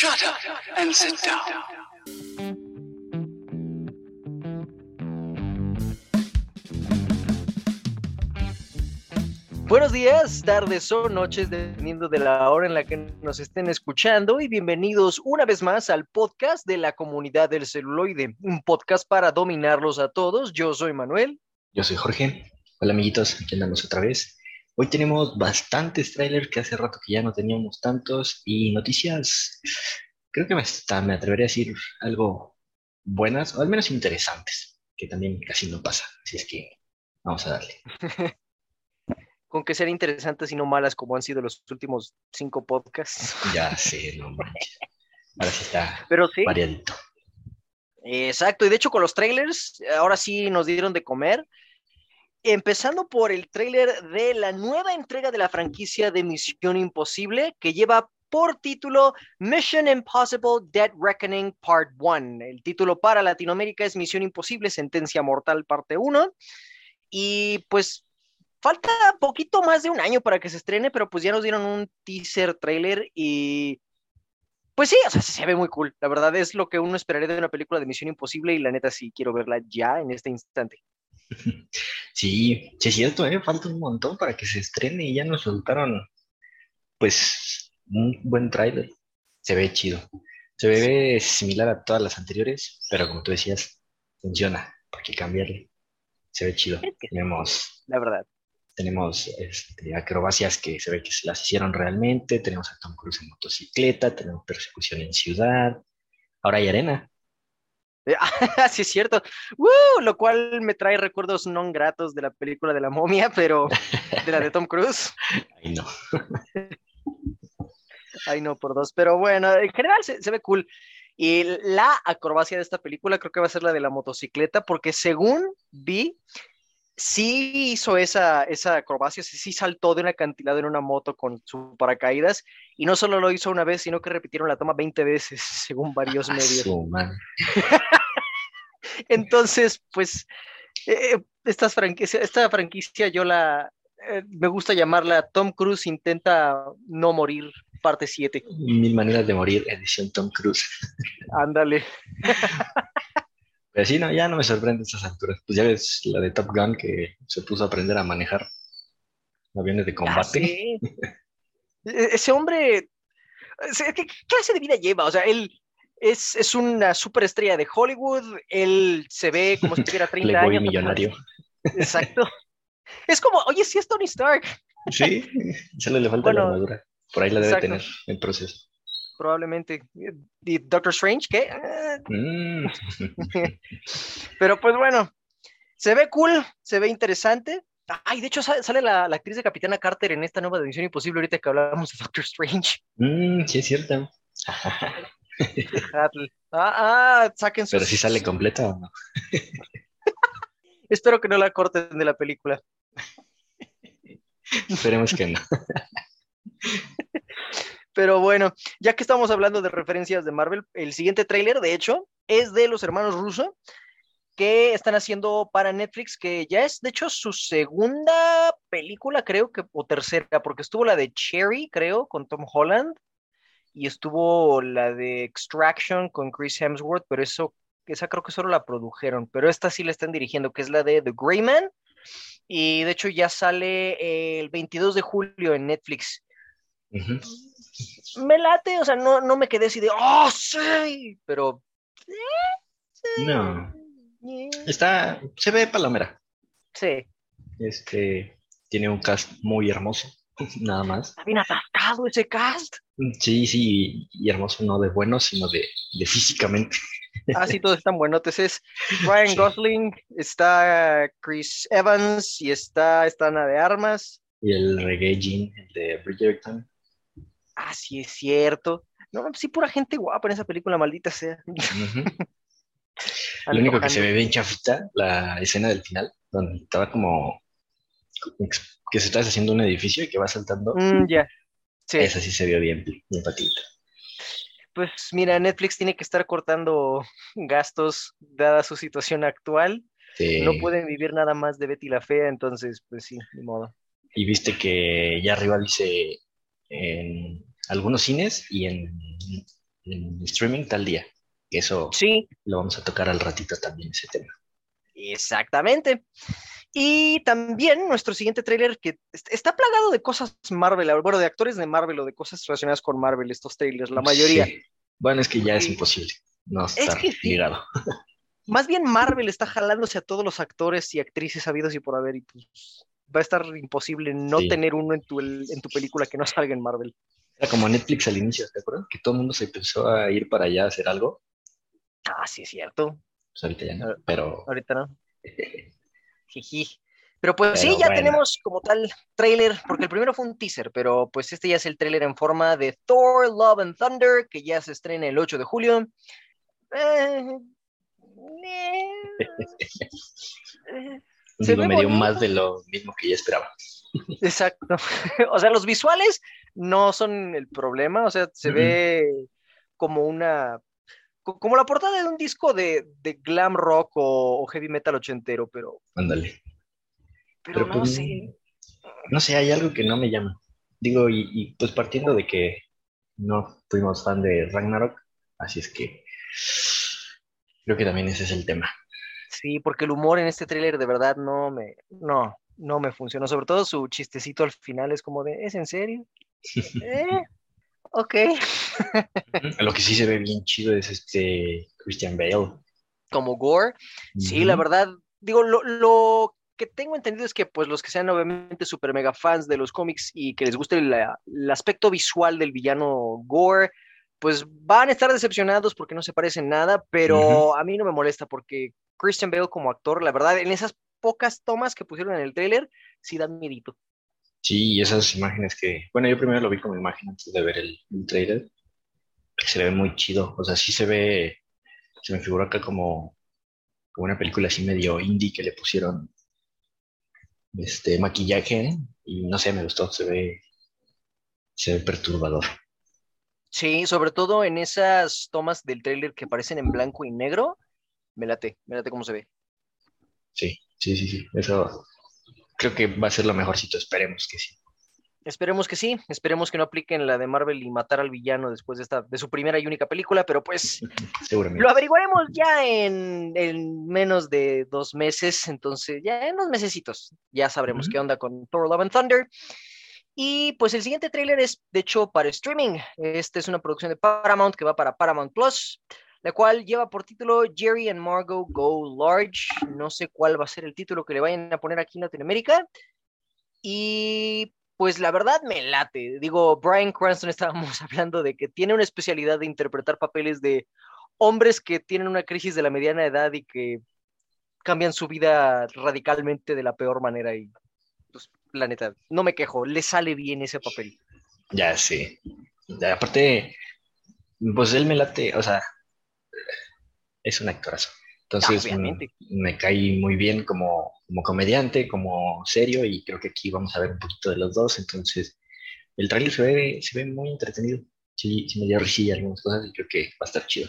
Shut up and sit down. Buenos días, tardes o noches, dependiendo de la hora en la que nos estén escuchando, y bienvenidos una vez más al podcast de la comunidad del celuloide, un podcast para dominarlos a todos. Yo soy Manuel. Yo soy Jorge. Hola amiguitos, aquí andamos otra vez. Hoy tenemos bastantes trailers que hace rato que ya no teníamos tantos y noticias, creo que hasta me atrevería a decir algo buenas o al menos interesantes, que también casi no pasa. Así es que vamos a darle. Con que sean interesantes y no malas como han sido los últimos cinco podcasts. Ya sé, no manches. Ahora sí está Pero sí, variadito. exacto. Y de hecho con los trailers, ahora sí nos dieron de comer. Empezando por el trailer de la nueva entrega de la franquicia de Misión Imposible, que lleva por título Mission Impossible Dead Reckoning Part 1. El título para Latinoamérica es Misión Imposible Sentencia Mortal Parte 1. Y pues falta poquito más de un año para que se estrene, pero pues ya nos dieron un teaser trailer y pues sí, se ve muy cool. La verdad es lo que uno esperaría de una película de Misión Imposible y la neta sí quiero verla ya en este instante. Sí, sí es cierto, ¿eh? Falta un montón para que se estrene y ya nos soltaron, pues, un buen tráiler. Se ve chido. Se ve similar a todas las anteriores, pero como tú decías, funciona. ¿Para qué cambiarle? Se ve chido. Es que sí. Tenemos, La verdad. tenemos este, acrobacias que se ve que se las hicieron realmente. Tenemos a Tom Cruise en motocicleta, tenemos persecución en ciudad. Ahora hay arena. Eh, sí, es cierto. ¡Woo! Lo cual me trae recuerdos no gratos de la película de la momia, pero de la de Tom Cruise. Ay, no. Ay, no, por dos. Pero bueno, en general se, se ve cool. Y la acrobacia de esta película creo que va a ser la de la motocicleta, porque según vi, sí hizo esa, esa acrobacia, sí, sí saltó de un acantilado en una moto con su paracaídas, y no solo lo hizo una vez, sino que repitieron la toma 20 veces, según varios Ah, medios. Entonces, pues, eh, estas franquicia, esta franquicia yo la, eh, me gusta llamarla Tom Cruise intenta no morir, parte 7. Mil maneras de morir, edición Tom Cruise. Ándale. Pero sí, no, ya no me sorprende a estas alturas. Pues ya ves la de Top Gun que se puso a aprender a manejar aviones de Ah, combate. sí. E- Ese hombre, ¿qué, clase de vida lleva? O sea, él es, es una superestrella de Hollywood, él se ve como si tuviera 30 Playboy años. millonario. Exacto. Es como, oye, sí es Tony Stark, Sí, solo le falta Bueno, la armadura. Por ahí la debe exacto. tener en proceso. Probablemente. ¿Y Doctor Strange? ¿Qué? Mm, Pero pues bueno, se ve cool, se ve interesante. Ay, de hecho sale, sale la, la actriz de Capitana Carter en esta nueva edición imposible ahorita que hablábamos de Doctor Strange. mm, sí, es cierto. Ah, ah, saquen sus... Pero si sale completa o no. Espero que no la corten de la película. Esperemos que no. Pero bueno, ya que estamos hablando de referencias de Marvel, el siguiente tráiler, de hecho, es de los hermanos Russo, que están haciendo para Netflix, que ya es, de hecho, su segunda película, creo que, o tercera, porque estuvo la de Cherry, creo, con Tom Holland, y estuvo la de Extraction con Chris Hemsworth, pero eso, esa creo que solo la produjeron, pero esta sí la están dirigiendo, que es la de The Gray Man, y de hecho ya sale el 22 de julio en Netflix Me late, o sea, no, no me quedé así de, oh, sí, pero... No, eh, está, se ve palomera. Sí, Este, tiene un cast muy hermoso, nada más. está bien atascado ese cast. Sí, sí, y hermoso no de bueno, sino de, de físicamente. Ah, sí, todos están buenotes. Es Ryan Sí. Gosling, está Chris Evans y está, está Ana de Armas. Y el reggae jean el de Bridgerton. Ah, sí, es cierto. No, sí, pura gente guapa en esa película, maldita sea. Lo único que se ve bien chafita, la escena del final, donde estaba como que se está haciendo un edificio y que va saltando. Mm, ya. Sí, Esa sí se vio bien, bien patita. pues mira, Netflix tiene que estar cortando gastos dada su situación actual. Sí. No pueden vivir nada más de Betty la Fea, entonces, pues sí, ni modo. Y viste que ya arriba dice en algunos cines y en en streaming tal día. Eso Sí, lo vamos a tocar al ratito también, ese tema. exactamente. Y también nuestro siguiente tráiler que est- está plagado de cosas Marvel, bueno, de actores de Marvel o de cosas relacionadas con Marvel, estos trailers, la mayoría. Sí. Bueno, es que ya es Sí. imposible no estar que sí. ligado. Más bien Marvel está jalándose a todos los actores y actrices habidos y por haber, y pues va a estar imposible no tener uno en tu, en tu película que no salga en Marvel. Era como Netflix al inicio, ¿te acuerdas? Que todo el mundo se empezó a ir para allá a hacer algo. Ah, sí, es cierto. Pues ahorita ya no, Ah. pero Ahorita no. Jiji. Pero pues Pero sí, ya bueno. tenemos como tal tráiler, porque el primero fue un teaser, pero pues este ya es el tráiler en forma de Thor, Love and Thunder, que ya se estrena el 8 de julio. Eh, eh, eh, Se digo, ve me dio bonito. más de lo mismo que ya esperaba. exacto. O sea, los visuales no son el problema, o sea, se ve como una... co- Como la portada de un disco de, de glam rock o, o heavy metal ochentero, pero, Ándale. pero, Pero no pues, sé. No sé, hay algo que no me llama. Digo, y, y, pues partiendo de que no fuimos fan de Ragnarok, así es que creo que también ese es el tema. Sí, porque el humor en este tráiler de verdad no me, no, no me funcionó. Sobre todo su chistecito al final es como de, ¿es en serio? Eh, ok. Lo que sí se ve bien chido es este Christian Bale. Como Gore. Sí, la verdad, digo, lo, lo que tengo entendido es que pues los que sean obviamente super mega fans de los cómics y que les guste la- el aspecto visual del villano Gore, pues van a estar decepcionados porque no se parecen nada, pero a mí no me molesta porque Christian Bale como actor, la verdad, en esas pocas tomas que pusieron en el tráiler, sí dan miedito. Sí, y esas imágenes que, bueno, yo primero lo vi como imagen antes de ver el, el trailer, que se ve muy chido, o sea, sí se ve, se me figuró acá como, como una película así medio indie que le pusieron este maquillaje y no sé, me gustó, se ve, se ve perturbador. Sí, sobre todo en esas tomas del tráiler que parecen en blanco y negro, me late, me late cómo se ve. Sí, sí, sí, sí, eso creo que va a ser lo mejorcito, esperemos que sí. Esperemos que sí, esperemos que no apliquen la de Marvel y matar al villano después de esta, de su primera y única película, pero pues Seguramente. lo averiguaremos ya en, en menos de dos meses, entonces ya en unos mesecitos ya sabremos Ujú. qué onda con Thor Love and Thunder. Y pues el siguiente tráiler es de hecho para streaming. Este es una producción de Paramount que va para Paramount Plus, la cual lleva por título Jerry and Margot Go Large. No sé cuál va a ser el título que le vayan a poner aquí en Latinoamérica. Y pues la verdad me late. Digo, Brian Cranston estábamos hablando de que tiene una especialidad de interpretar papeles de hombres que tienen una crisis de la mediana edad y que cambian su vida radicalmente de la peor manera y pues la neta, no me quejo, le sale bien ese papel. Ya. Ya, aparte, pues él me late, o sea, es un actorazo. Entonces, obviamente. me cae muy bien como, como comediante, como serio, y creo que aquí vamos a ver un poquito de los dos. Entonces, el tráiler se ve, se ve muy entretenido. Sí, sí me dio risilla algunas cosas y creo que va a estar chido.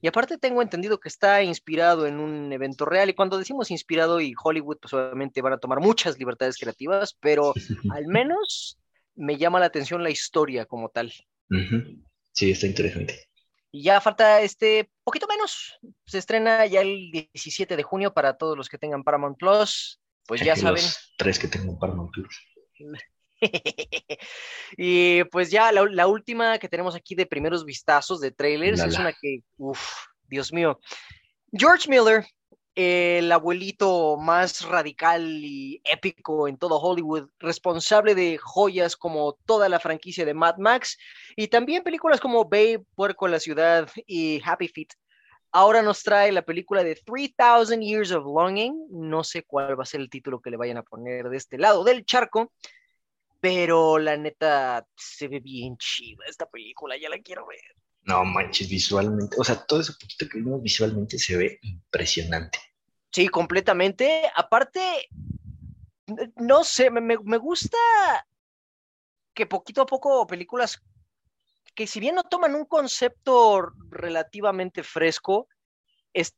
Y aparte tengo entendido que está inspirado en un evento real y cuando decimos inspirado y Hollywood, pues obviamente van a tomar muchas libertades creativas, pero al menos me llama la atención la historia como tal. Ujú. Sí, está interesante. Y ya falta este poquito menos. Se estrena ya el 17 de junio para todos los que tengan Paramount Plus. Pues ya Los saben. tres que tengo en Paramount Plus. y pues ya la, la última que tenemos aquí de primeros vistazos de trailers es una que, uff, Dios mío. George Miller, el abuelito más radical y épico en todo Hollywood, responsable de joyas como toda la franquicia de Mad Max y también películas como Babe, Puerco la Ciudad y Happy Feet. Ahora nos trae la película de 3000 Years of Longing. No sé cuál va a ser el título que le vayan a poner de este lado del charco, pero la neta se ve bien chida esta película, ya la quiero ver. No manches, visualmente, o sea, todo eso poquito que vimos visualmente se ve impresionante. Sí, completamente. Aparte, no sé, me, me- me gusta que poquito a poco películas que si bien no toman un concepto relativamente fresco, es-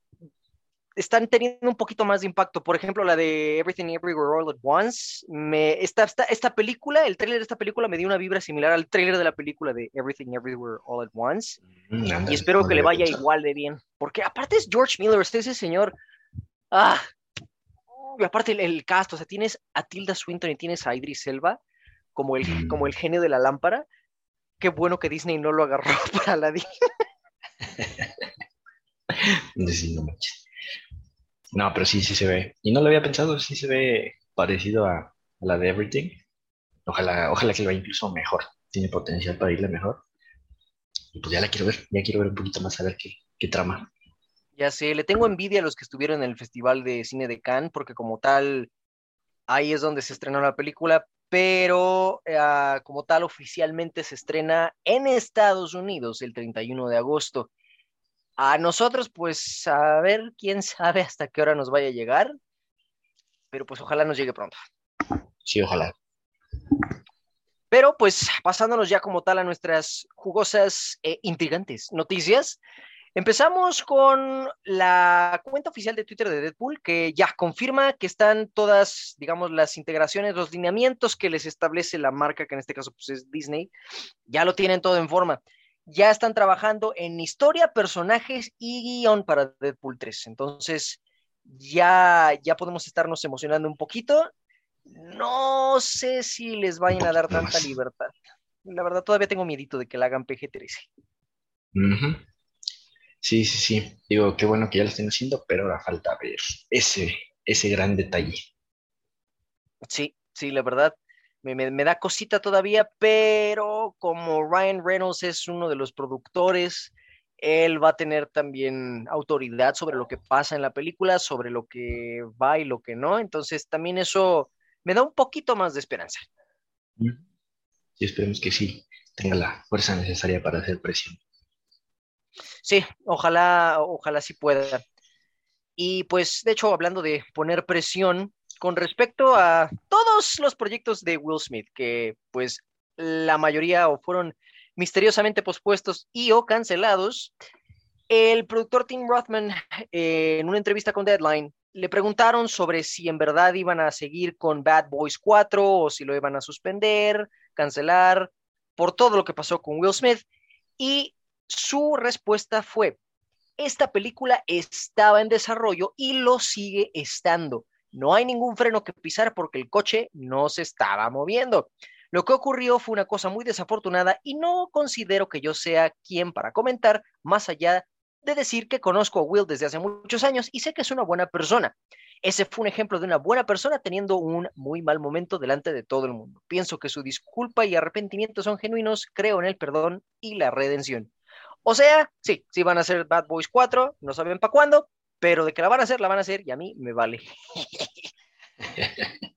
están teniendo un poquito más de impacto. Por ejemplo, la de Everything Everywhere All at Once. Me, esta, esta, esta película, el tráiler de esta película me dio una vibra similar al tráiler de la película de Everything Everywhere All at Once. Mm, y espero que le vaya igual de bien. Porque aparte es George Miller, este ese señor. Ah, y aparte el, el, cast, o sea, tienes a Tilda Swinton y tienes a Idris Elba como el, Mm. como el genio de la lámpara. Qué bueno que Disney no lo agarró para la Sí, no manches. No, pero sí, sí se ve. Y no lo había pensado, sí se ve parecido a, la de Everything. Ojalá, ojalá que le vaya incluso mejor. Tiene potencial para irle mejor. Y pues ya la quiero ver, ya quiero ver un poquito más a ver qué, qué trama. Ya sé, le tengo envidia a los que estuvieron en el Festival de Cine de Cannes, porque como tal, ahí es donde se estrenó la película, pero eh, como tal oficialmente se estrena en Estados Unidos el 31 de agosto. A nosotros, pues, a ver, quién sabe hasta qué hora nos vaya a llegar, pero pues ojalá nos llegue pronto. Sí, ojalá. Pero pues pasándonos ya como tal a nuestras jugosas e intrigantes noticias, empezamos con la cuenta oficial de Twitter de Deadpool que ya confirma que están todas, digamos, las integraciones, los lineamientos que les establece la marca, que en este caso pues es Disney, ya lo tienen todo en forma. Ya están trabajando en historia, personajes y guion para Deadpool 3. Entonces, ya, ya podemos estarnos emocionando un poquito no sé si les vayan a dar tanta libertad. La verdad, todavía tengo miedito de que la hagan PG-13. Uh -huh. Sí, sí, sí. Digo, qué bueno que ya lo estén haciendo, pero ahora falta ver ese, ese gran detalle. Sí, sí, la verdad. Me, me, me da cosita todavía, pero como Ryan Reynolds es uno de los productores, él va a tener también autoridad sobre lo que pasa en la película, sobre lo que va y lo que no. Entonces, también eso me da un poquito más de esperanza. Y esperemos que sí tenga la fuerza necesaria para hacer presión. Sí, ojalá, ojalá sí pueda. Y pues, de hecho, hablando de poner presión, con respecto a todos los proyectos de Will Smith, que pues la mayoría o fueron misteriosamente pospuestos y o cancelados, el productor Tim Rothman, eh, en una entrevista con Deadline, le preguntaron sobre si en verdad iban a seguir con Bad Boys 4 o si lo iban a suspender, cancelar, por todo lo que pasó con Will Smith. Y su respuesta fue, esta película estaba en desarrollo y lo sigue estando. No hay ningún freno que pisar porque el coche no se estaba moviendo. Lo que ocurrió fue una cosa muy desafortunada y no considero que yo sea quien para comentar más allá de decir que conozco a Will desde hace muchos años y sé que es una buena persona. Ese fue un ejemplo de una buena persona teniendo un muy mal momento delante de todo el mundo. Pienso que su disculpa y arrepentimiento son genuinos, creo en el perdón y la redención. O sea, sí, sí van a ser Bad Boys 4, no saben para cuándo, pero de que la van a hacer, la van a hacer y a mí me vale.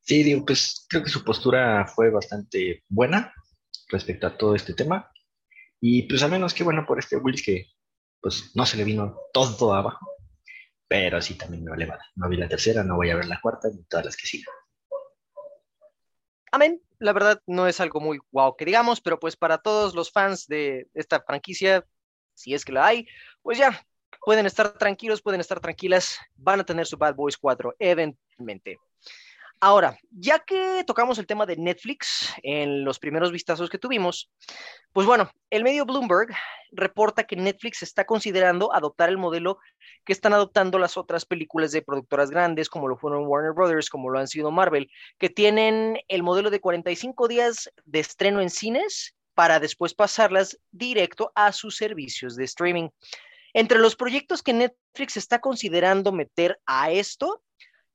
Sí, digo, pues creo que su postura fue bastante buena respecto a todo este tema. Y pues al menos qué bueno por este Willis que pues no se le vino todo abajo. Pero sí también me vale mal. No vi la tercera, no voy a ver la cuarta ni todas las que sigan. Amén. La verdad no es algo muy guau que digamos, pero pues para todos los fans de esta franquicia, si es que la hay, pues ya pueden estar tranquilos, pueden estar tranquilas, van a tener su Bad Boys 4 eventualmente. Ahora, ya que tocamos el tema de Netflix en los primeros vistazos que tuvimos, pues bueno, el medio Bloomberg reporta que Netflix está considerando adoptar el modelo que están adoptando las otras películas de productoras grandes, como lo fueron Warner Brothers, como lo han sido Marvel, que tienen el modelo de 45 días de estreno en cines para después pasarlas directo a sus servicios de streaming. Entre los proyectos que Netflix está considerando meter a esto,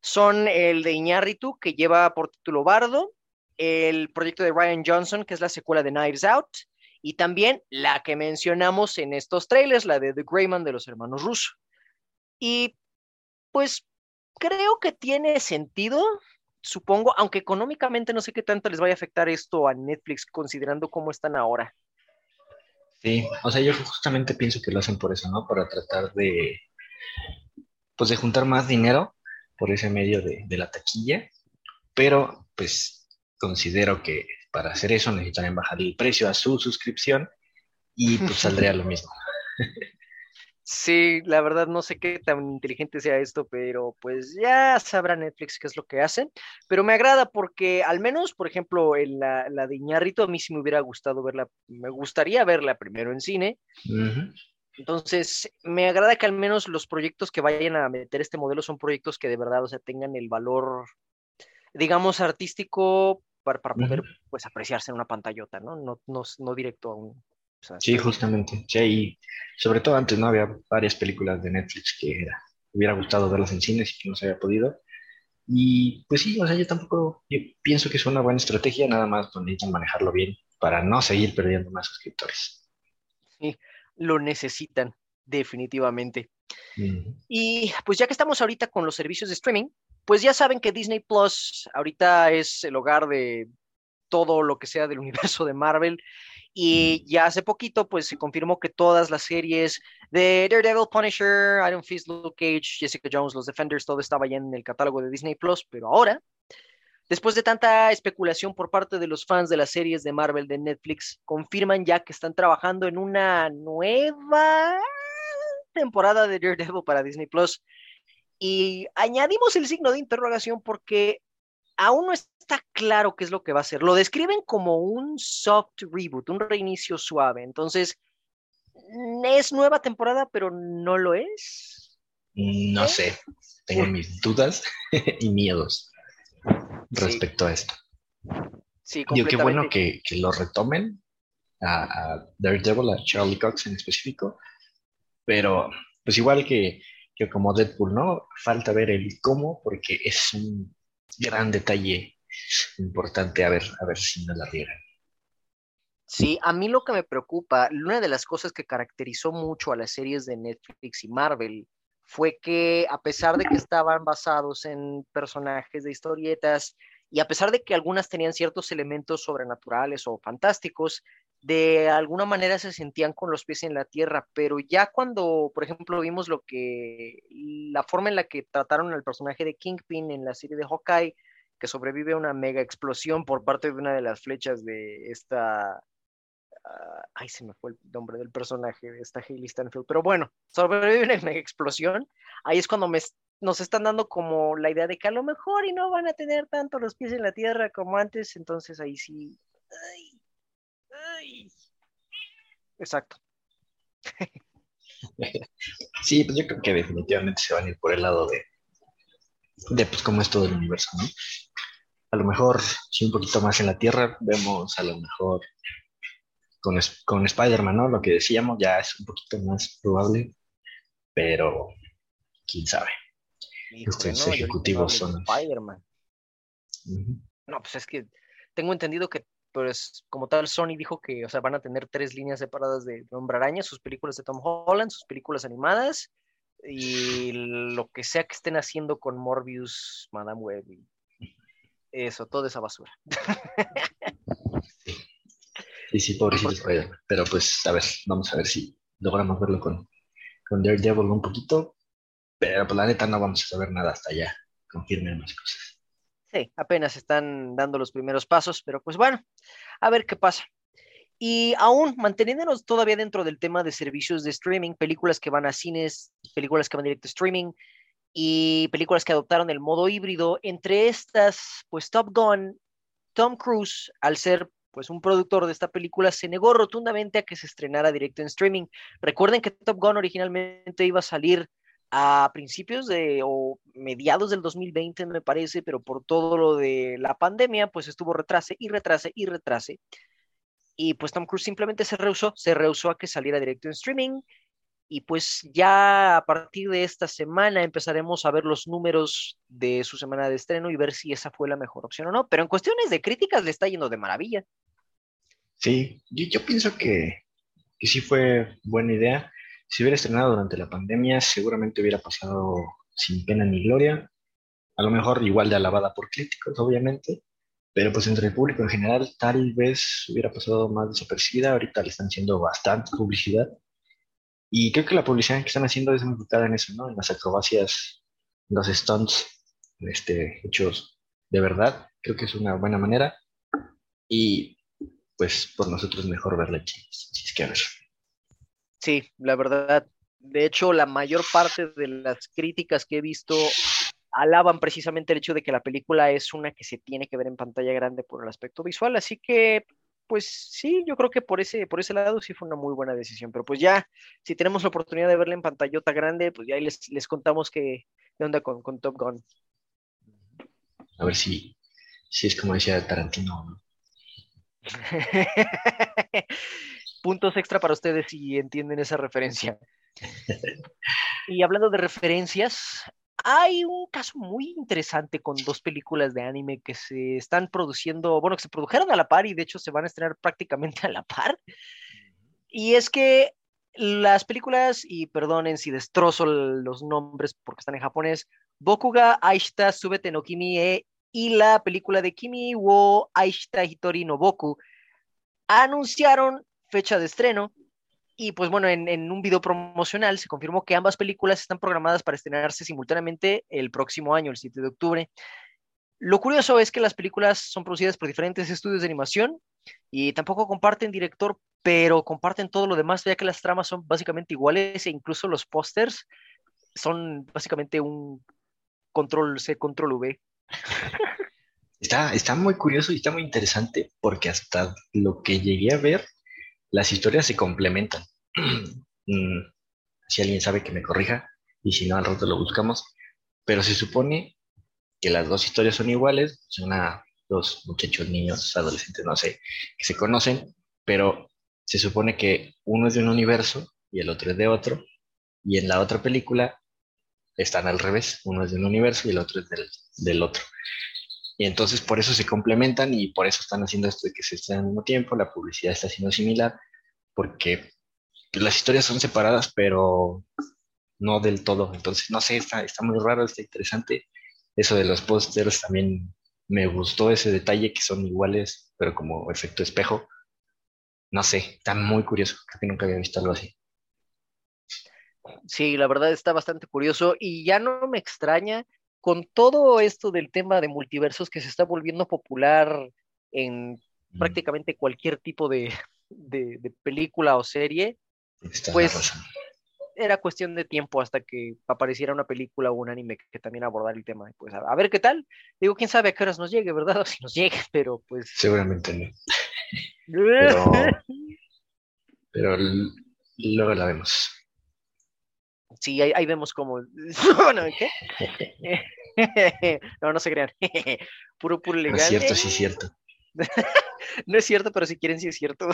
son el de Iñárritu, que lleva por título Bardo, el proyecto de Ryan Johnson, que es la secuela de Knives Out, y también la que mencionamos en estos trailers, la de The Greyman de los hermanos Russo. Y pues creo que tiene sentido, supongo, aunque económicamente no sé qué tanto les vaya a afectar esto a Netflix, considerando cómo están ahora. Sí, o sea, yo justamente pienso que lo hacen por eso, ¿no? Para tratar de, pues, de juntar más dinero por ese medio de, la taquilla, pero pues considero que para hacer eso necesitan bajar el precio a su suscripción y pues saldría lo mismo. Sí, la verdad no sé qué tan inteligente sea esto, pero pues ya sabrá Netflix qué es lo que hacen. Pero me agrada porque al menos, por ejemplo, en la, la de Iñárritu, a mí sí me hubiera gustado verla, me gustaría verla primero en cine. Entonces, me agrada que al menos los proyectos que vayan a meter este modelo son proyectos que de verdad, o sea, tengan el valor, digamos, artístico para, para poder, pues, apreciarse en una pantallota, ¿no? No, no, no directo a un... o sea, Sí, justamente. Sí, y sobre todo antes no había varias películas de Netflix que era, hubiera gustado verlas en cines y que no se había podido. Y pues sí, o sea, yo tampoco yo pienso que es una buena estrategia, nada más pues, necesitan manejarlo bien para no seguir perdiendo más suscriptores. Sí, lo necesitan, definitivamente. Ujú. Y pues ya que estamos ahorita con los servicios de streaming, pues ya saben que Disney Plus ahorita es el hogar de todo lo que sea del universo de Marvel. Y ya hace poquito, pues se confirmó que todas las series de Daredevil, Punisher, Iron Fist, Luke Cage, Jessica Jones, Los Defenders, todo estaba ya en el catálogo de Disney Plus, pero ahora, después de tanta especulación por parte de los fans de las series de Marvel de Netflix, confirman ya que están trabajando en una nueva temporada de Daredevil para Disney Plus. Y añadimos el signo de interrogación porque aún no está claro qué es lo que va a ser. Lo describen como un soft reboot, un reinicio suave. Entonces, es nueva temporada, pero no lo es. No sé, tengo mis dudas y miedos Sí, respecto a esto. sí, Digo, qué bueno que, que lo retomen a, a Daredevil, a Charlie Cox en específico, pero pues igual que, que como Deadpool, ¿no? Falta ver el cómo, porque es un gran detalle importante a ver, a ver si no la riegan. Sí, a mí lo que me preocupa, una de las cosas que caracterizó mucho a las series de Netflix y Marvel fue que a pesar de que estaban basados en personajes de historietas y a pesar de que algunas tenían ciertos elementos sobrenaturales o fantásticos, de alguna manera se sentían con los pies en la tierra, pero ya cuando, por ejemplo, vimos lo que, la forma en la que trataron al personaje de Kingpin en la serie de Hawkeye, que sobrevive a una mega explosión por parte de una de las flechas de esta ah, ay, se me fue el nombre del personaje de esta Hailey Stanfield, pero bueno, sobrevive una mega explosión, ahí es cuando me, nos están dando como la idea de que a lo mejor y no van a tener tanto los pies en la tierra como antes, entonces ahí sí, ay. Exacto, Sí, pues yo creo que definitivamente se van a ir por el lado de, de pues cómo es todo el universo, ¿no? A lo mejor, si un poquito más en la Tierra, vemos a lo mejor con, con Spider-Man, ¿no? Lo que decíamos ya es un poquito más probable, pero quién sabe. híjole, Estos no, ejecutivos son- Spider-Man, no, pues es que tengo entendido que pues como tal Sony dijo que, o sea, van a tener tres líneas separadas de Hombre Araña, sus películas de Tom Holland, sus películas animadas y lo que sea que estén haciendo con Morbius, Madame Web y eso, toda esa basura. Sí, sí, pobrecito Spider-Man. Pero pues, a ver, vamos a ver si logramos verlo con, con Daredevil un poquito. Pero pues la neta no vamos a saber nada hasta allá. Confirmen más cosas. Sí, apenas están dando los primeros pasos, pero pues bueno, a ver qué pasa. Y aún manteniéndonos todavía dentro del tema de servicios de streaming, películas que van a cines, películas que van directo a streaming y películas que adoptaron el modo híbrido, entre estas, pues Top Gun, Tom Cruise, al ser pues un productor de esta película, se negó rotundamente a que se estrenara directo en streaming. Recuerden que Top Gun originalmente iba a salir a principios de o mediados del 2020 me parece, pero por todo lo de la pandemia, pues estuvo retrase y retrase y retrase. Y pues Tom Cruise simplemente se rehusó, se rehusó a que saliera directo en streaming. Y pues ya a partir de esta semana empezaremos a ver los números de su semana de estreno y ver si esa fue la mejor opción o no. Pero en cuestiones de críticas le está yendo de maravilla. Sí, yo, yo pienso que, que sí fue buena idea. Si hubiera estrenado durante la pandemia, seguramente hubiera pasado sin pena ni gloria. A lo mejor igual de alabada por críticos, obviamente. Pero pues entre el público en general tal vez hubiera pasado más desapercibida. Ahorita le están haciendo bastante publicidad. Y creo que la publicidad que están haciendo es enfocada en eso, ¿no? En las acrobacias, los stunts este, hechos de verdad. Creo que es una buena manera. Y pues por nosotros mejor verla aquí. Si es que a ver. Sí, la verdad, De hecho, la mayor parte de las críticas que he visto alaban precisamente el hecho de que la película es una que se tiene que ver en pantalla grande por el aspecto visual, así que pues sí, yo creo que por ese, por ese lado sí fue una muy buena decisión, pero pues ya, si tenemos la oportunidad de verla en pantallota grande, pues ya ahí les, les contamos que, qué onda con, con Top Gun. A ver si, si es como decía Tarantino. ¿no? Puntos extra para ustedes si entienden esa referencia. y hablando de referencias, hay un caso muy interesante con dos películas de anime que se están produciendo, bueno, que se produjeron a la par y de hecho se van a estrenar prácticamente a la par. Y es que las películas, y perdonen si destrozo los nombres porque están en japonés, Bokuga Aishita Subete no Kimi e y la película de Kimi wo Aishita Hitori no Boku anunciaron fecha de estreno y pues bueno, en, un video promocional se confirmó que ambas películas están programadas para estrenarse simultáneamente el próximo año, el 7 de octubre. Lo curioso es que las películas son producidas por diferentes estudios de animación y tampoco comparten director, pero comparten todo lo demás, ya que las tramas son básicamente iguales e incluso los pósters son básicamente un control C, control V. Está, está muy curioso y está muy interesante porque hasta lo que llegué a ver, las historias se complementan. Mm, si alguien sabe que me corrija y si no al rato lo buscamos, pero se supone que las dos historias son iguales, son dos muchachos, niños, adolescentes, no sé, que se conocen, pero se supone que uno es de un universo y el otro es de otro, y en la otra película están al revés, uno es de un universo y el otro es del, del otro. Y entonces por eso se complementan y por eso están haciendo esto de que se estén al mismo tiempo, la publicidad está siendo similar, porque pues, las historias son separadas, pero no del todo. Entonces, no sé, está, está muy raro, está interesante. Eso de los pósters también me gustó ese detalle que son iguales, pero como efecto espejo. No sé, está muy curioso. Creo que nunca había visto algo así. Sí, la verdad está bastante curioso y ya no me extraña con todo esto del tema de multiversos que se está volviendo popular en mm. prácticamente cualquier tipo de, película o serie, pues era cuestión de tiempo hasta que apareciera una película o un anime que, también abordara el tema. Pues a, ver qué tal. Digo, quién sabe a qué horas nos llegue, ¿verdad? O si nos llegue, pero pues. Seguramente no. pero luego la vemos. Sí, ahí, vemos como. no, no se crean. puro, puro legal. No es cierto, sí es cierto. no es cierto, pero si quieren, sí es cierto.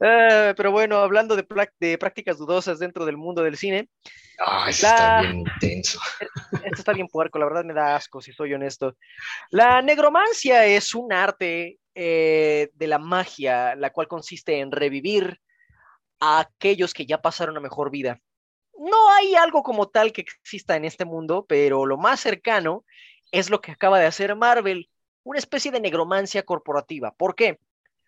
Ah, pero bueno, hablando de, de, prácticas dudosas dentro del mundo del cine. Ah, está bien intenso. Esto está bien puerco, la verdad me da asco, si soy honesto. La negromancia es un arte eh, de la magia, la cual consiste en revivir a aquellos que ya pasaron a mejor vida. No hay algo como tal que exista en este mundo, pero lo más cercano es lo que acaba de hacer Marvel, una especie de negromancia corporativa. ¿Por qué?